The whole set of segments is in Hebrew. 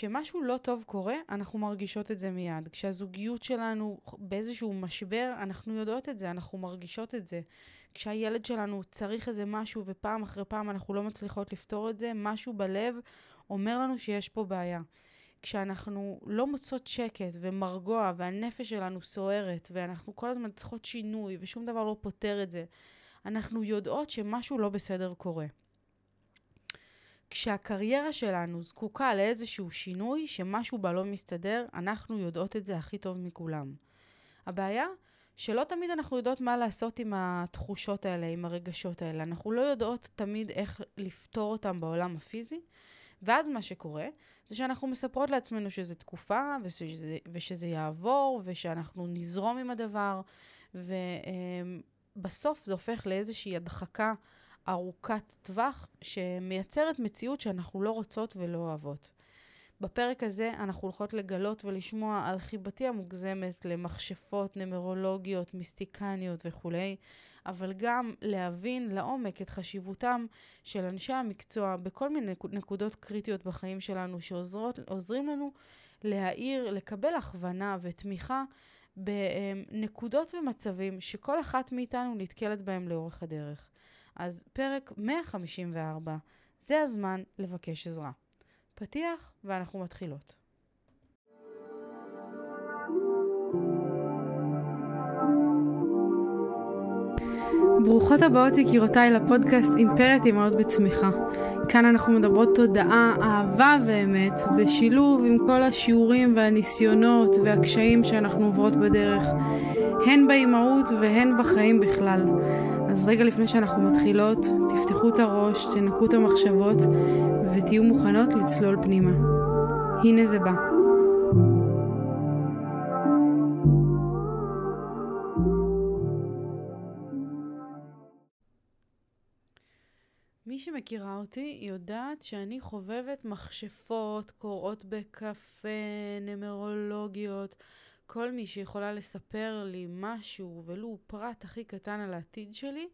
כשמשהו לא טוב קורה, אנחנו מרגישות את זה מיד. כשהזוגיות שלנו באיזשהו משבר, אנחנו יודעות את זה, אנחנו מרגישות את זה. כשהילד שלנו צריך איזה משהו ופעם אחרי פעם אנחנו לא מצליחות לפתור את זה, משהו בלב אומר לנו שיש פה בעיה. כשאנחנו לא מוצאות שקט ומרגוע והנפש שלנו סוערת ואנחנו כל הזמן צריכות שינוי ושום דבר לא פותר את זה, אנחנו יודעות שמשהו לא בסדר קורה. כשהקריירה שלנו זקוקה לאיזשהו שינוי, שמשהו בה לא מסתדר, אנחנו יודעות את זה הכי טוב מכולם. הבעיה, שלא תמיד אנחנו יודעות מה לעשות עם התחושות האלה, עם הרגשות האלה. אנחנו לא יודעות תמיד איך לפתור אותם בעולם הפיזי, ואז מה שקורה, זה שאנחנו מספרות לעצמנו שזה תקופה, ושזה, ושזה יעבור, ושאנחנו נזרום עם הדבר, ובסוף זה הופך לאיזושהי הדחקה ארוכת טווח, שמייצרת מציאות שאנחנו לא רוצות ולא אוהבות. בפרק הזה אנחנו הולכות לגלות ולשמוע על חיבתי המוגזמת למכשפות נמרולוגיות, מיסטיקניות וכולי, אבל גם להבין לעומק את חשיבותם של אנשי המקצוע בכל מיני נקודות קריטיות בחיים שלנו, שעוזרים לנו להעיר, לקבל הכוונה ותמיכה בנקודות ומצבים שכל אחת מאיתנו נתקלת בהם לאורך הדרך. אז פרק 154, זה הזמן לבקש עזרה. פתיח ואנחנו מתחילות. ברוכות הבאות יקירותיי לפודקאסט אימפרית אמהות בצמיחה. כאן אנחנו מדברות תודעה, אהבה ואמת, בשילוב עם כל השיעורים והניסיונות והקשיים שאנחנו עוברות בדרך, הן באימהות והן בחיים בכלל. אז רגע לפני שאנחנו מתחילות, תפתחו את הראש, תנקו את המחשבות ותהיו מוכנות לצלול פנימה. הנה זה בא. מי שמכירה אותי יודעת שאני חובבת מכשפות, קוראות בקפה, נמרולוגיות. כל מי שיכולה לספר לי משהו, ולו פרט הכי קטן על העתיד שלי,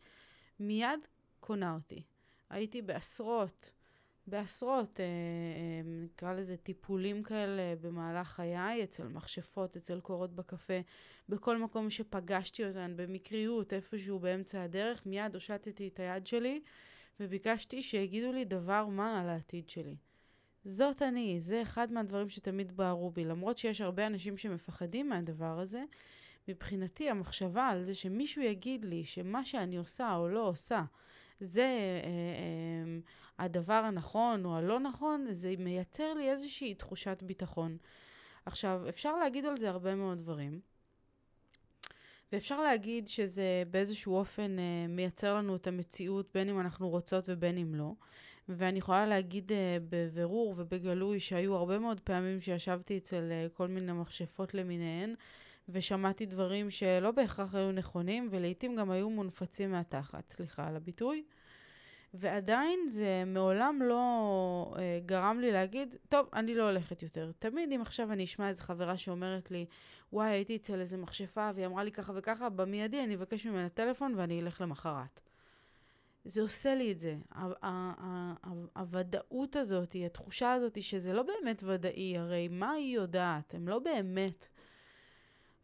מיד קונה אותי. הייתי בעשרות, בעשרות, אה, אה, נקרא לזה טיפולים כאלה במהלך חיי, אצל מכשפות, אצל קורות בקפה, בכל מקום שפגשתי אותן, במקריות, איפשהו באמצע הדרך, מיד הושטתי את היד שלי וביקשתי שיגידו לי דבר מה על העתיד שלי. זאת אני, זה אחד מהדברים שתמיד בערו בי. למרות שיש הרבה אנשים שמפחדים מהדבר הזה, מבחינתי המחשבה על זה שמישהו יגיד לי שמה שאני עושה או לא עושה, זה אה, אה, הדבר הנכון או הלא נכון, זה מייצר לי איזושהי תחושת ביטחון. עכשיו, אפשר להגיד על זה הרבה מאוד דברים. ואפשר להגיד שזה באיזשהו אופן אה, מייצר לנו את המציאות, בין אם אנחנו רוצות ובין אם לא. ואני יכולה להגיד uh, בבירור ובגלוי שהיו הרבה מאוד פעמים שישבתי אצל uh, כל מיני מכשפות למיניהן, ושמעתי דברים שלא בהכרח היו נכונים, ולעיתים גם היו מונפצים מהתחת, סליחה על הביטוי. ועדיין זה מעולם לא uh, גרם לי להגיד, טוב, אני לא הולכת יותר. תמיד אם עכשיו אני אשמע איזה חברה שאומרת לי, וואי, הייתי אצל איזה מכשפה והיא אמרה לי ככה וככה, במיידי אני אבקש ממנה טלפון ואני אלך למחרת. זה עושה לי את זה. הוודאות הזאת, התחושה הזאת שזה לא באמת ודאי, הרי מה היא יודעת? הם לא באמת,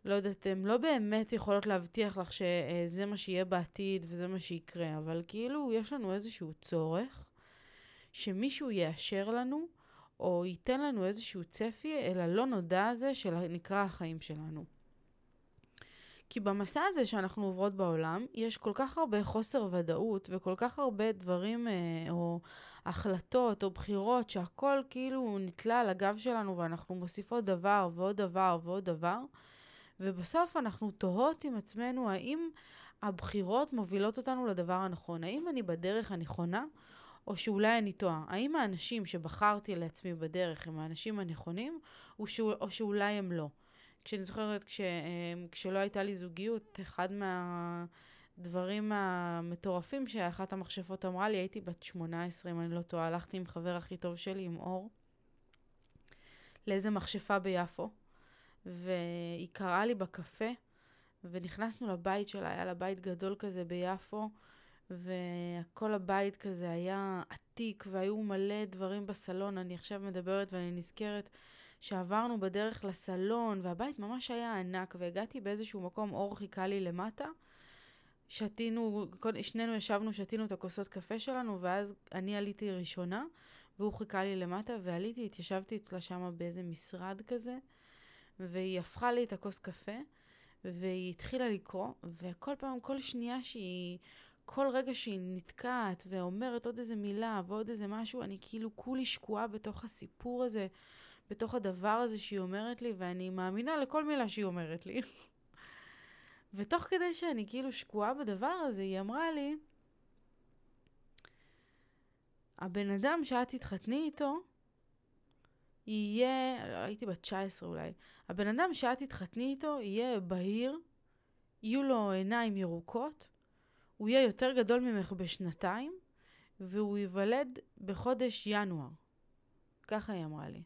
לא יודעת, הן לא באמת יכולות להבטיח לך שזה מה שיהיה בעתיד וזה מה שיקרה, אבל כאילו יש לנו איזשהו צורך שמישהו יאשר לנו או ייתן לנו איזשהו צפי אל הלא נודע הזה שנקרא החיים שלנו. כי במסע הזה שאנחנו עוברות בעולם, יש כל כך הרבה חוסר ודאות וכל כך הרבה דברים אה, או החלטות או בחירות שהכל כאילו נתלה על הגב שלנו ואנחנו מוסיפות דבר ועוד דבר ועוד דבר, ובסוף אנחנו תוהות עם עצמנו האם הבחירות מובילות אותנו לדבר הנכון. האם אני בדרך הנכונה או שאולי אני טועה? האם האנשים שבחרתי לעצמי בדרך הם האנשים הנכונים או, שאול, או שאולי הם לא? כשאני זוכרת, כש, אמ, כשלא הייתה לי זוגיות, אחד מהדברים המטורפים שאחת המכשפות אמרה לי, הייתי בת 18, אם אני לא טועה, הלכתי עם חבר הכי טוב שלי, עם אור, לאיזה מכשפה ביפו, והיא קראה לי בקפה, ונכנסנו לבית שלה, היה לה בית גדול כזה ביפו, וכל הבית כזה היה עתיק והיו מלא דברים בסלון. אני עכשיו מדברת ואני נזכרת שעברנו בדרך לסלון, והבית ממש היה ענק, והגעתי באיזשהו מקום, אור חיכה לי למטה. שתינו, שנינו ישבנו, שתינו את הכוסות קפה שלנו, ואז אני עליתי ראשונה, והוא חיכה לי למטה, ועליתי, התיישבתי אצלה שם באיזה משרד כזה, והיא הפכה לי את הכוס קפה, והיא התחילה לקרוא, וכל פעם, כל שנייה שהיא, כל רגע שהיא נתקעת ואומרת עוד איזה מילה ועוד איזה משהו, אני כאילו כולי שקועה בתוך הסיפור הזה, בתוך הדבר הזה שהיא אומרת לי, ואני מאמינה לכל מילה שהיא אומרת לי. ותוך כדי שאני כאילו שקועה בדבר הזה, היא אמרה לי, הבן אדם שאת תתחתני איתו, יהיה, הייתי בת 19 אולי, הבן אדם שאת תתחתני איתו יהיה בהיר, יהיו לו עיניים ירוקות, הוא יהיה יותר גדול ממך בשנתיים, והוא ייוולד בחודש ינואר. ככה היא אמרה לי.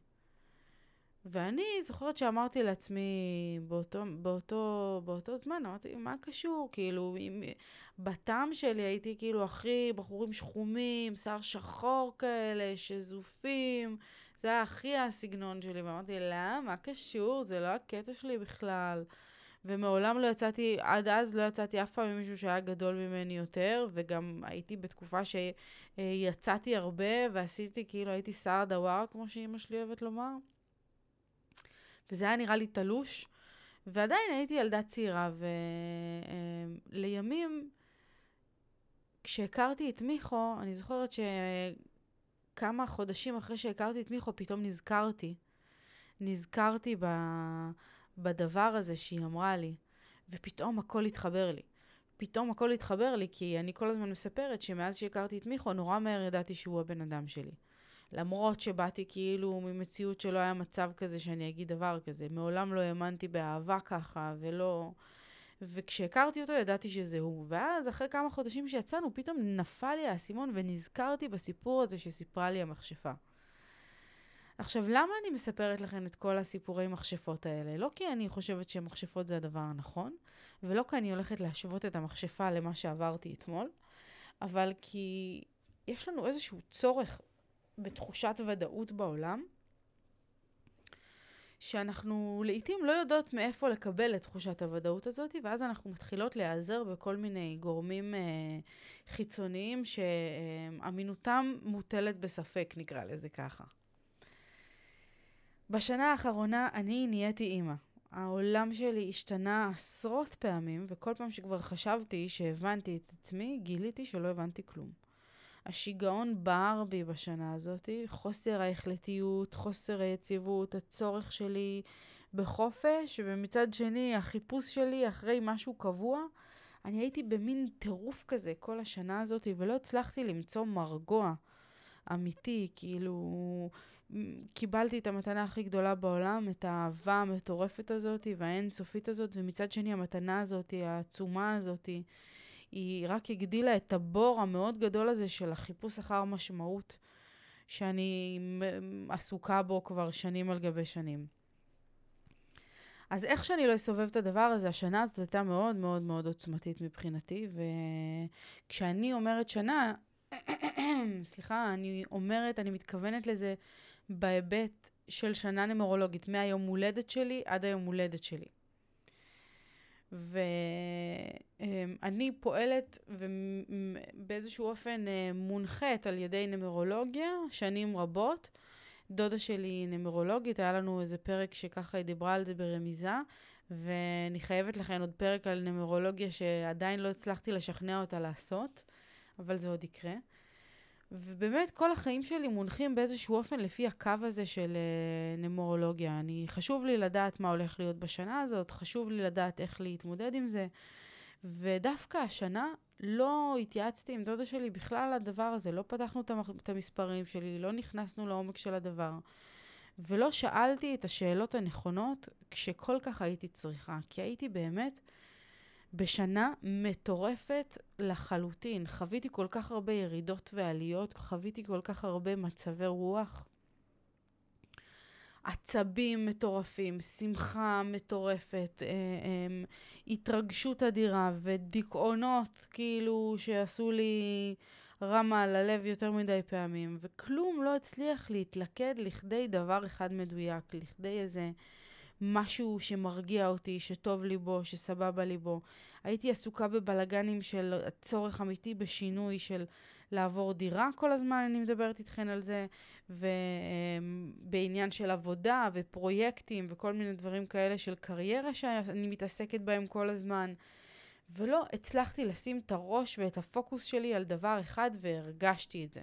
ואני זוכרת שאמרתי לעצמי באותו, באותו, באותו זמן, אמרתי, מה קשור? כאילו, אם, בטעם שלי הייתי כאילו הכי בחורים שחומים, שיער שחור כאלה, שזופים, זה היה הכי הסגנון שלי, ואמרתי, למה? מה קשור? זה לא הקטע שלי בכלל. ומעולם לא יצאתי, עד אז לא יצאתי אף פעם עם מישהו שהיה גדול ממני יותר, וגם הייתי בתקופה שיצאתי הרבה, ועשיתי, כאילו הייתי סער דוואר, כמו שאימא שלי אוהבת לומר. וזה היה נראה לי תלוש, ועדיין הייתי ילדה צעירה, ולימים, כשהכרתי את מיכו, אני זוכרת שכמה חודשים אחרי שהכרתי את מיכו, פתאום נזכרתי. נזכרתי ב... בדבר הזה שהיא אמרה לי, ופתאום הכל התחבר לי. פתאום הכל התחבר לי, כי אני כל הזמן מספרת שמאז שהכרתי את מיכו, נורא מהר ידעתי שהוא הבן אדם שלי. למרות שבאתי כאילו ממציאות שלא היה מצב כזה שאני אגיד דבר כזה. מעולם לא האמנתי באהבה ככה, ולא... וכשהכרתי אותו ידעתי שזה הוא. ואז אחרי כמה חודשים שיצאנו, פתאום נפל לי האסימון ונזכרתי בסיפור הזה שסיפרה לי המכשפה. עכשיו, למה אני מספרת לכם את כל הסיפורי מכשפות האלה? לא כי אני חושבת שמכשפות זה הדבר הנכון, ולא כי אני הולכת להשוות את המכשפה למה שעברתי אתמול, אבל כי יש לנו איזשהו צורך בתחושת ודאות בעולם, שאנחנו לעתים לא יודעות מאיפה לקבל את תחושת הוודאות הזאת, ואז אנחנו מתחילות להיעזר בכל מיני גורמים אה, חיצוניים שאמינותם מוטלת בספק, נקרא לזה ככה. בשנה האחרונה אני נהייתי אימא. העולם שלי השתנה עשרות פעמים, וכל פעם שכבר חשבתי שהבנתי את עצמי, גיליתי שלא הבנתי כלום. השיגעון בער בי בשנה הזאת, חוסר ההחלטיות, חוסר היציבות, הצורך שלי בחופש, ומצד שני החיפוש שלי אחרי משהו קבוע. אני הייתי במין טירוף כזה כל השנה הזאת, ולא הצלחתי למצוא מרגוע אמיתי, כאילו... קיבלתי את המתנה הכי גדולה בעולם, את האהבה המטורפת הזאת והאינסופית הזאת, ומצד שני המתנה הזאת, העצומה הזאת, היא רק הגדילה את הבור המאוד גדול הזה של החיפוש אחר משמעות, שאני עסוקה בו כבר שנים על גבי שנים. אז איך שאני לא אסובב את הדבר הזה, השנה הזאת הייתה מאוד מאוד מאוד עוצמתית מבחינתי, וכשאני אומרת שנה, סליחה, אני אומרת, אני מתכוונת לזה בהיבט של שנה נמרולוגית, מהיום הולדת שלי עד היום הולדת שלי. ואני פועלת ובאיזשהו אופן אה, מונחית על ידי נמרולוגיה שנים רבות. דודה שלי היא נמרולוגית, היה לנו איזה פרק שככה היא דיברה על זה ברמיזה, ואני חייבת לכם עוד פרק על נמרולוגיה שעדיין לא הצלחתי לשכנע אותה לעשות, אבל זה עוד יקרה. ובאמת כל החיים שלי מונחים באיזשהו אופן לפי הקו הזה של uh, נמורולוגיה. אני, חשוב לי לדעת מה הולך להיות בשנה הזאת, חשוב לי לדעת איך להתמודד עם זה. ודווקא השנה לא התייעצתי עם דודה שלי בכלל על הדבר הזה, לא פתחנו את המספרים שלי, לא נכנסנו לעומק של הדבר. ולא שאלתי את השאלות הנכונות כשכל כך הייתי צריכה, כי הייתי באמת בשנה מטורפת לחלוטין. חוויתי כל כך הרבה ירידות ועליות, חוויתי כל כך הרבה מצבי רוח. עצבים מטורפים, שמחה מטורפת, אה, אה, התרגשות אדירה ודיכאונות כאילו שעשו לי רמה על הלב יותר מדי פעמים, וכלום לא הצליח להתלכד לכדי דבר אחד מדויק, לכדי איזה משהו שמרגיע אותי, שטוב לי בו, שסבבה לי בו. הייתי עסוקה בבלגנים של צורך אמיתי בשינוי, של לעבור דירה כל הזמן, אני מדברת איתכן על זה, ובעניין של עבודה ופרויקטים וכל מיני דברים כאלה של קריירה שאני מתעסקת בהם כל הזמן. ולא הצלחתי לשים את הראש ואת הפוקוס שלי על דבר אחד והרגשתי את זה.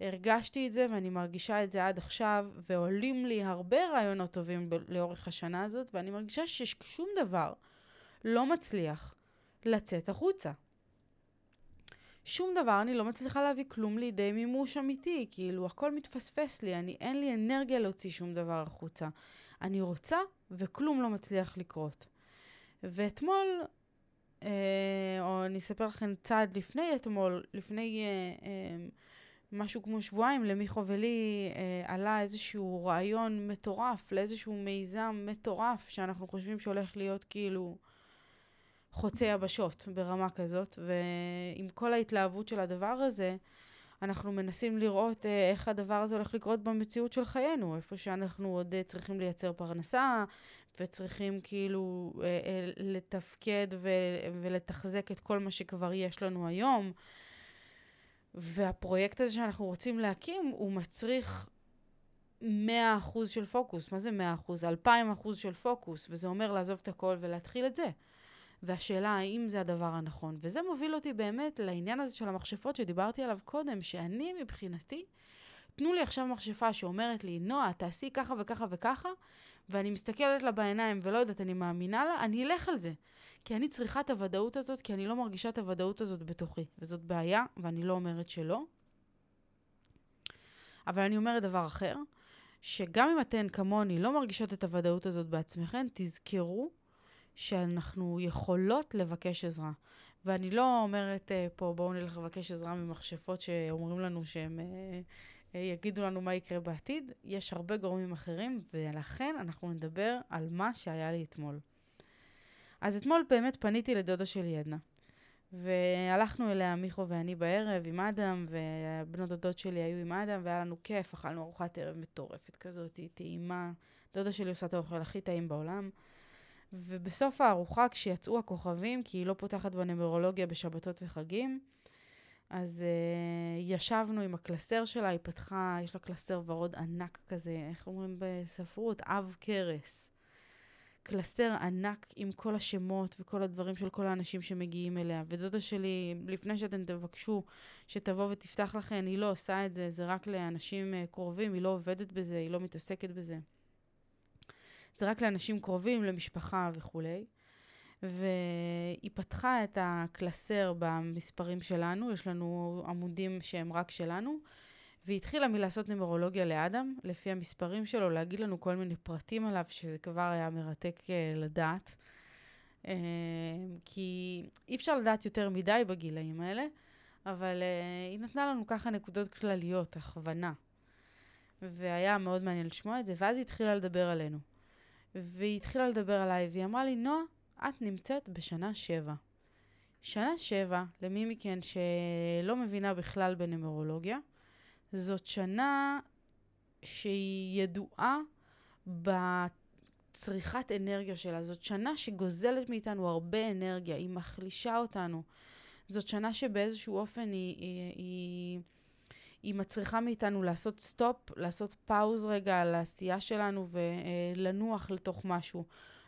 הרגשתי את זה ואני מרגישה את זה עד עכשיו, ועולים לי הרבה רעיונות טובים ב- לאורך השנה הזאת, ואני מרגישה ששום דבר לא מצליח לצאת החוצה. שום דבר, אני לא מצליחה להביא כלום לידי מימוש אמיתי, כאילו הכל מתפספס לי, אני, אין לי אנרגיה להוציא שום דבר החוצה. אני רוצה וכלום לא מצליח לקרות. ואתמול, אה, או אני אספר לכם צעד לפני אתמול, לפני אה, אה, משהו כמו שבועיים, למיכו ולי אה, עלה איזשהו רעיון מטורף לאיזשהו מיזם מטורף שאנחנו חושבים שהולך להיות כאילו חוצה יבשות ברמה כזאת, ועם כל ההתלהבות של הדבר הזה, אנחנו מנסים לראות אה, איך הדבר הזה הולך לקרות במציאות של חיינו, איפה שאנחנו עוד אה, צריכים לייצר פרנסה, וצריכים כאילו אה, לתפקד ולתחזק את כל מה שכבר יש לנו היום. והפרויקט הזה שאנחנו רוצים להקים, הוא מצריך 100% של פוקוס. מה זה 100%? 2,000% של פוקוס, וזה אומר לעזוב את הכל ולהתחיל את זה. והשאלה האם זה הדבר הנכון. וזה מוביל אותי באמת לעניין הזה של המכשפות שדיברתי עליו קודם, שאני מבחינתי, תנו לי עכשיו מכשפה שאומרת לי, נועה, תעשי ככה וככה וככה, ואני מסתכלת לה בעיניים ולא יודעת, אני מאמינה לה, אני אלך על זה. כי אני צריכה את הוודאות הזאת, כי אני לא מרגישה את הוודאות הזאת בתוכי. וזאת בעיה, ואני לא אומרת שלא. אבל אני אומרת דבר אחר, שגם אם אתן כמוני לא מרגישות את הוודאות הזאת בעצמכן, תזכרו שאנחנו יכולות לבקש עזרה. ואני לא אומרת uh, פה, בואו נלך לבקש עזרה ממכשפות שאומרים לנו שהם uh, uh, יגידו לנו מה יקרה בעתיד. יש הרבה גורמים אחרים, ולכן אנחנו נדבר על מה שהיה לי אתמול. אז אתמול באמת פניתי לדודה שלי עדנה. והלכנו אליה, מיכו ואני בערב עם אדם, ובנות דודות שלי היו עם אדם, והיה לנו כיף, אכלנו ארוחת ערב מטורפת כזאת, טעימה. דודה שלי עושה את האוכל הכי טעים בעולם. ובסוף הארוחה, כשיצאו הכוכבים, כי היא לא פותחת בנמרולוגיה בשבתות וחגים, אז uh, ישבנו עם הקלסר שלה, היא פתחה, יש לה קלסר ורוד ענק כזה, איך אומרים בספרות? עב כרס. קלסתר ענק עם כל השמות וכל הדברים של כל האנשים שמגיעים אליה. ודודה שלי, לפני שאתם תבקשו שתבוא ותפתח לכן, היא לא עושה את זה, זה רק לאנשים uh, קרובים, היא לא עובדת בזה, היא לא מתעסקת בזה. זה רק לאנשים קרובים, למשפחה וכולי. והיא פתחה את הקלסר במספרים שלנו, יש לנו עמודים שהם רק שלנו, והיא התחילה מלעשות נמרולוגיה לאדם, לפי המספרים שלו, להגיד לנו כל מיני פרטים עליו, שזה כבר היה מרתק uh, לדעת. Uh, כי אי אפשר לדעת יותר מדי בגילאים האלה, אבל uh, היא נתנה לנו ככה נקודות כלליות, הכוונה. והיה מאוד מעניין לשמוע את זה, ואז היא התחילה לדבר עלינו. והיא התחילה לדבר עליי, והיא אמרה לי, נועה, את נמצאת בשנה שבע. שנה שבע, למי מכן שלא מבינה בכלל בנמרולוגיה, זאת שנה שהיא ידועה בצריכת אנרגיה שלה. זאת שנה שגוזלת מאיתנו הרבה אנרגיה, היא מחלישה אותנו. זאת שנה שבאיזשהו אופן היא, היא, היא, היא מצריכה מאיתנו לעשות stop, לעשות pause רגע על העשייה שלנו ולנוח לתוך משהו.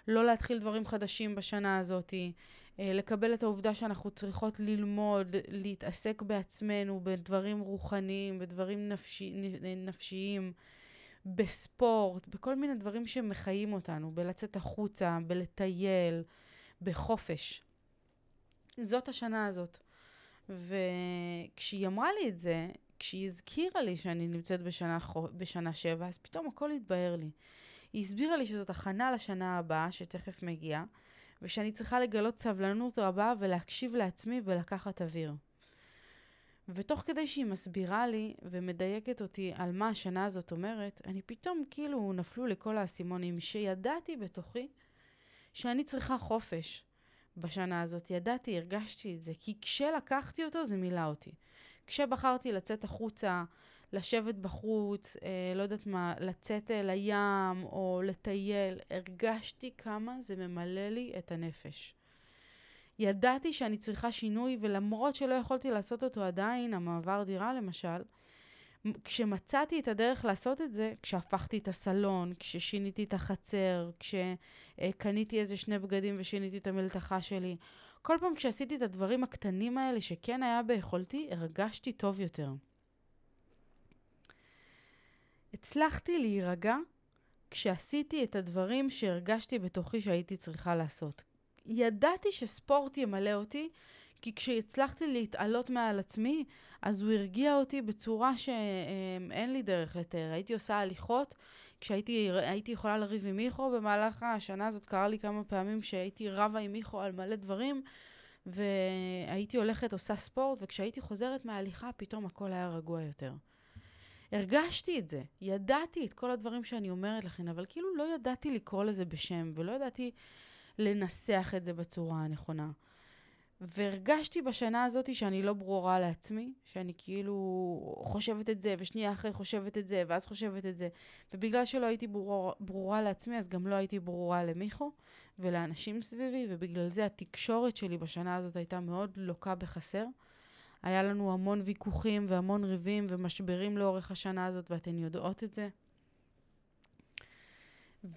לא להתחיל דברים חדשים בשנה הזאת, אה, לקבל את העובדה שאנחנו צריכות ללמוד, להתעסק בעצמנו, בדברים רוחניים, בדברים נפשי, נפשיים, בספורט, בכל מיני דברים שמחיים אותנו, בלצאת החוצה, בלטייל, בחופש. זאת השנה הזאת. וכשהיא אמרה לי את זה, כשהיא הזכירה לי שאני נמצאת בשנה, בשנה שבע, אז פתאום הכל התבהר לי. היא הסבירה לי שזאת הכנה לשנה הבאה, שתכף מגיעה, ושאני צריכה לגלות סבלנות רבה ולהקשיב לעצמי ולקחת אוויר. ותוך כדי שהיא מסבירה לי ומדייקת אותי על מה השנה הזאת אומרת, אני פתאום כאילו נפלו לי כל האסימונים שידעתי בתוכי שאני צריכה חופש בשנה הזאת. ידעתי, הרגשתי את זה, כי כשלקחתי אותו זה מילא אותי. כשבחרתי לצאת החוצה, לשבת בחוץ, אה, לא יודעת מה, לצאת אה, לים או לטייל, הרגשתי כמה זה ממלא לי את הנפש. ידעתי שאני צריכה שינוי, ולמרות שלא יכולתי לעשות אותו עדיין, המעבר דירה למשל, כשמצאתי את הדרך לעשות את זה, כשהפכתי את הסלון, כששיניתי את החצר, כשקניתי איזה שני בגדים ושיניתי את המלתחה שלי, כל פעם כשעשיתי את הדברים הקטנים האלה שכן היה ביכולתי, הרגשתי טוב יותר. הצלחתי להירגע כשעשיתי את הדברים שהרגשתי בתוכי שהייתי צריכה לעשות. ידעתי שספורט ימלא אותי, כי כשהצלחתי להתעלות מעל עצמי, אז הוא הרגיע אותי בצורה שאין לי דרך לתאר. הייתי עושה הליכות, כשהייתי יכולה לריב עם מיכו במהלך השנה הזאת, קרה לי כמה פעמים שהייתי רבה עם מיכו על מלא דברים, והייתי הולכת, עושה ספורט, וכשהייתי חוזרת מההליכה, פתאום הכל היה רגוע יותר. הרגשתי את זה, ידעתי את כל הדברים שאני אומרת לכם, אבל כאילו לא ידעתי לקרוא לזה בשם, ולא ידעתי לנסח את זה בצורה הנכונה. והרגשתי בשנה הזאת שאני לא ברורה לעצמי, שאני כאילו חושבת את זה, ושנייה אחרי חושבת את זה, ואז חושבת את זה. ובגלל שלא הייתי ברורה, ברורה לעצמי, אז גם לא הייתי ברורה למיכו ולאנשים סביבי, ובגלל זה התקשורת שלי בשנה הזאת הייתה מאוד לוקה בחסר. היה לנו המון ויכוחים והמון ריבים ומשברים לאורך השנה הזאת, ואתן יודעות את זה.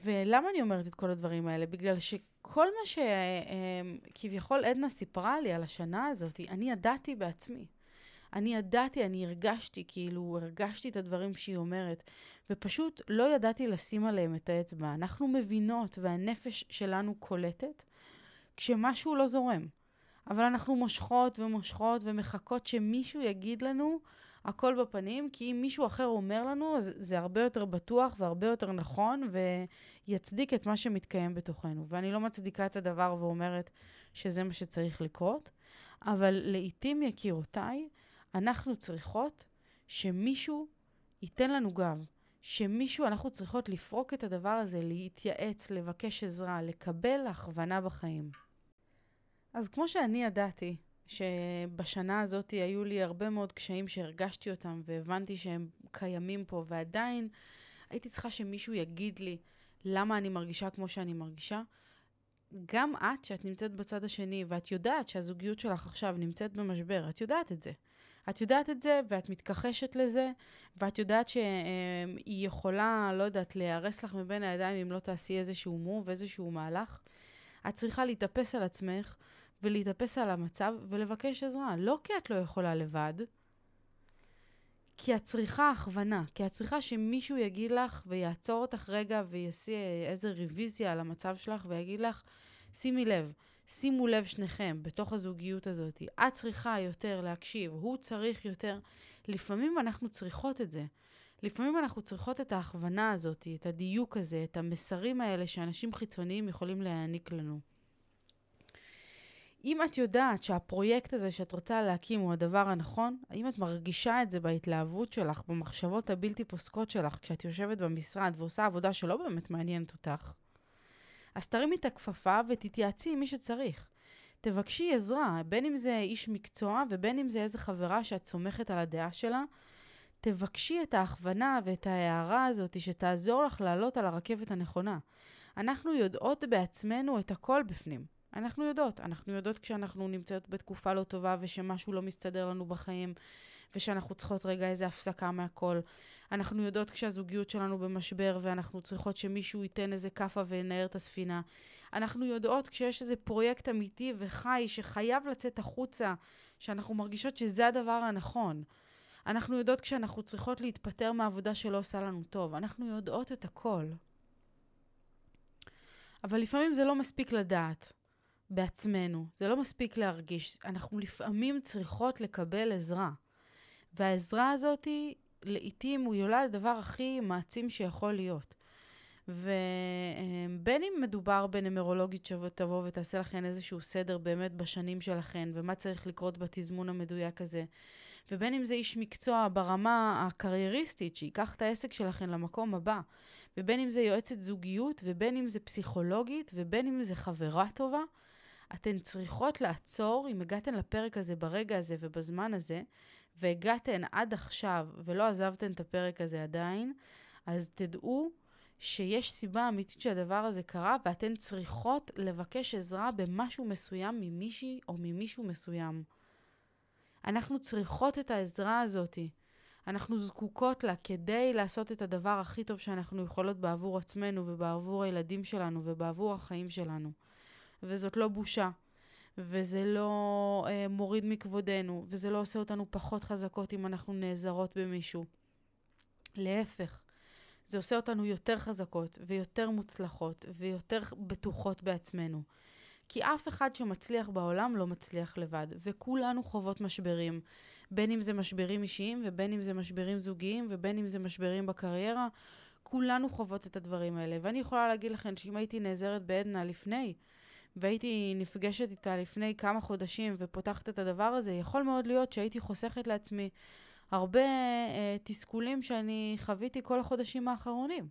ולמה אני אומרת את כל הדברים האלה? בגלל שכל מה שכביכול עדנה סיפרה לי על השנה הזאת, אני ידעתי בעצמי. אני ידעתי, אני הרגשתי, כאילו, הרגשתי את הדברים שהיא אומרת, ופשוט לא ידעתי לשים עליהם את האצבע. אנחנו מבינות, והנפש שלנו קולטת, כשמשהו לא זורם. אבל אנחנו מושכות ומושכות ומחכות שמישהו יגיד לנו הכל בפנים, כי אם מישהו אחר אומר לנו, אז זה הרבה יותר בטוח והרבה יותר נכון, ויצדיק את מה שמתקיים בתוכנו. ואני לא מצדיקה את הדבר ואומרת שזה מה שצריך לקרות, אבל לעתים, יקירותיי, אנחנו צריכות שמישהו ייתן לנו גב. שמישהו, אנחנו צריכות לפרוק את הדבר הזה, להתייעץ, לבקש עזרה, לקבל הכוונה בחיים. אז כמו שאני ידעתי שבשנה הזאת היו לי הרבה מאוד קשיים שהרגשתי אותם והבנתי שהם קיימים פה, ועדיין הייתי צריכה שמישהו יגיד לי למה אני מרגישה כמו שאני מרגישה. גם את, שאת נמצאת בצד השני, ואת יודעת שהזוגיות שלך עכשיו נמצאת במשבר, את יודעת את זה. את יודעת את זה, ואת מתכחשת לזה, ואת יודעת שהיא יכולה, לא יודעת, להיהרס לך מבין הידיים אם לא תעשי איזשהו מוב, איזשהו מהלך. את צריכה להתאפס על עצמך ולהתאפס על המצב ולבקש עזרה. לא כי את לא יכולה לבד, כי את צריכה הכוונה, כי את צריכה שמישהו יגיד לך ויעצור אותך רגע ויעשה איזה רוויזיה על המצב שלך ויגיד לך, שימי לב, שימו לב שניכם בתוך הזוגיות הזאת. את צריכה יותר להקשיב, הוא צריך יותר. לפעמים אנחנו צריכות את זה. לפעמים אנחנו צריכות את ההכוונה הזאת, את הדיוק הזה, את המסרים האלה שאנשים חיצוניים יכולים להעניק לנו. אם את יודעת שהפרויקט הזה שאת רוצה להקים הוא הדבר הנכון, האם את מרגישה את זה בהתלהבות שלך, במחשבות הבלתי פוסקות שלך, כשאת יושבת במשרד ועושה עבודה שלא באמת מעניינת אותך, אז תרימי את הכפפה ותתייעצי עם מי שצריך. תבקשי עזרה, בין אם זה איש מקצוע ובין אם זה איזה חברה שאת סומכת על הדעה שלה. תבקשי את ההכוונה ואת ההערה הזאת שתעזור לך לעלות על הרכבת הנכונה. אנחנו יודעות בעצמנו את הכל בפנים. אנחנו יודעות. אנחנו יודעות כשאנחנו נמצאות בתקופה לא טובה ושמשהו לא מסתדר לנו בחיים, ושאנחנו צריכות רגע איזה הפסקה מהכל. אנחנו יודעות כשהזוגיות שלנו במשבר ואנחנו צריכות שמישהו ייתן איזה כאפה וינער את הספינה. אנחנו יודעות כשיש איזה פרויקט אמיתי וחי שחייב לצאת החוצה, שאנחנו מרגישות שזה הדבר הנכון. אנחנו יודעות כשאנחנו צריכות להתפטר מעבודה שלא עושה לנו טוב. אנחנו יודעות את הכל. אבל לפעמים זה לא מספיק לדעת. בעצמנו. זה לא מספיק להרגיש. אנחנו לפעמים צריכות לקבל עזרה. והעזרה הזאת, לעתים, הוא יולד הדבר הכי מעצים שיכול להיות. ובין אם מדובר בנמרולוגית שתבוא ותעשה לכם איזשהו סדר באמת בשנים שלכם, ומה צריך לקרות בתזמון המדויק הזה, ובין אם זה איש מקצוע ברמה הקרייריסטית, שייקח את העסק שלכם למקום הבא, ובין אם זה יועצת זוגיות, ובין אם זה פסיכולוגית, ובין אם זה חברה טובה, אתן צריכות לעצור, אם הגעתן לפרק הזה ברגע הזה ובזמן הזה, והגעתן עד עכשיו ולא עזבתן את הפרק הזה עדיין, אז תדעו שיש סיבה אמיתית שהדבר הזה קרה, ואתן צריכות לבקש עזרה במשהו מסוים ממישהי או ממישהו מסוים. אנחנו צריכות את העזרה הזאתי. אנחנו זקוקות לה כדי לעשות את הדבר הכי טוב שאנחנו יכולות בעבור עצמנו ובעבור הילדים שלנו ובעבור החיים שלנו. וזאת לא בושה, וזה לא אה, מוריד מכבודנו, וזה לא עושה אותנו פחות חזקות אם אנחנו נעזרות במישהו. להפך, זה עושה אותנו יותר חזקות ויותר מוצלחות ויותר בטוחות בעצמנו. כי אף אחד שמצליח בעולם לא מצליח לבד, וכולנו חוות משברים. בין אם זה משברים אישיים, ובין אם זה משברים זוגיים, ובין אם זה משברים בקריירה, כולנו חוות את הדברים האלה. ואני יכולה להגיד לכם שאם הייתי נעזרת בעדנה לפני, והייתי נפגשת איתה לפני כמה חודשים ופותחת את הדבר הזה, יכול מאוד להיות שהייתי חוסכת לעצמי הרבה אה, תסכולים שאני חוויתי כל החודשים האחרונים.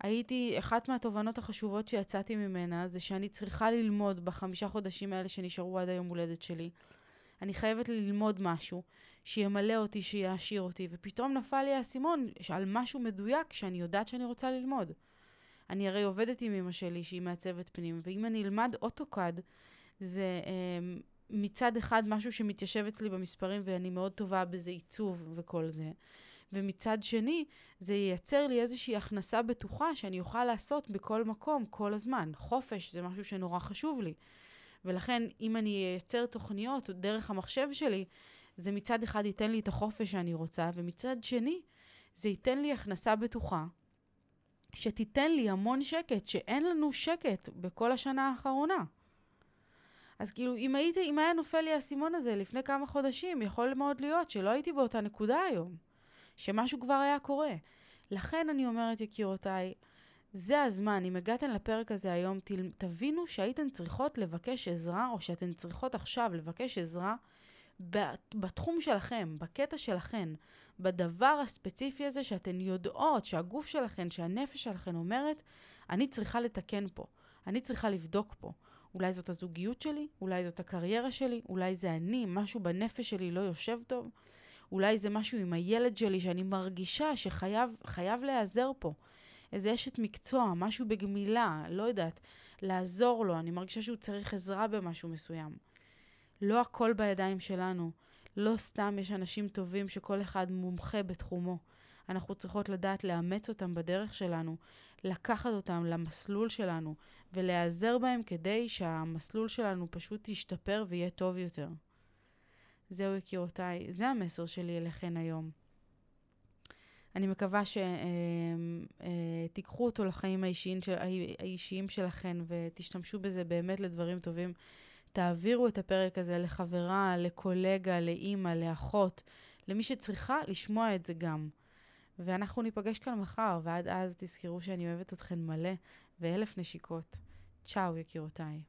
הייתי, אחת מהתובנות החשובות שיצאתי ממנה זה שאני צריכה ללמוד בחמישה חודשים האלה שנשארו עד היום הולדת שלי. אני חייבת ללמוד משהו שימלא אותי, שיעשיר אותי, ופתאום נפל לי האסימון על משהו מדויק שאני יודעת שאני רוצה ללמוד. אני הרי עובדת עם אמא שלי שהיא מעצבת פנים, ואם אני אלמד אוטוקאד, זה אה, מצד אחד משהו שמתיישב אצלי במספרים ואני מאוד טובה בזה עיצוב וכל זה. ומצד שני, זה ייצר לי איזושהי הכנסה בטוחה שאני אוכל לעשות בכל מקום, כל הזמן. חופש זה משהו שנורא חשוב לי. ולכן, אם אני אייצר תוכניות דרך המחשב שלי, זה מצד אחד ייתן לי את החופש שאני רוצה, ומצד שני, זה ייתן לי הכנסה בטוחה, שתיתן לי המון שקט, שאין לנו שקט בכל השנה האחרונה. אז כאילו, אם, הייתי, אם היה נופל לי האסימון הזה לפני כמה חודשים, יכול מאוד להיות שלא הייתי באותה נקודה היום. שמשהו כבר היה קורה. לכן אני אומרת, יקירותיי, זה הזמן, אם הגעתן לפרק הזה היום, תבינו שהייתן צריכות לבקש עזרה, או שאתן צריכות עכשיו לבקש עזרה בתחום שלכם, בקטע שלכן, בדבר הספציפי הזה שאתן יודעות שהגוף שלכן, שהנפש שלכן אומרת, אני צריכה לתקן פה, אני צריכה לבדוק פה. אולי זאת הזוגיות שלי, אולי זאת הקריירה שלי, אולי זה אני, משהו בנפש שלי לא יושב טוב. אולי זה משהו עם הילד שלי שאני מרגישה שחייב להיעזר פה. איזה אשת מקצוע, משהו בגמילה, לא יודעת, לעזור לו, אני מרגישה שהוא צריך עזרה במשהו מסוים. לא הכל בידיים שלנו. לא סתם יש אנשים טובים שכל אחד מומחה בתחומו. אנחנו צריכות לדעת לאמץ אותם בדרך שלנו, לקחת אותם למסלול שלנו ולהיעזר בהם כדי שהמסלול שלנו פשוט ישתפר ויהיה טוב יותר. זהו יקירותיי, זה המסר שלי אליכן היום. אני מקווה שתיקחו אותו לחיים האישיים, של, האישיים שלכן ותשתמשו בזה באמת לדברים טובים. תעבירו את הפרק הזה לחברה, לקולגה, לאימא, לאחות, למי שצריכה לשמוע את זה גם. ואנחנו ניפגש כאן מחר, ועד אז תזכרו שאני אוהבת אתכן מלא, ואלף נשיקות. צ'או, יקירותיי.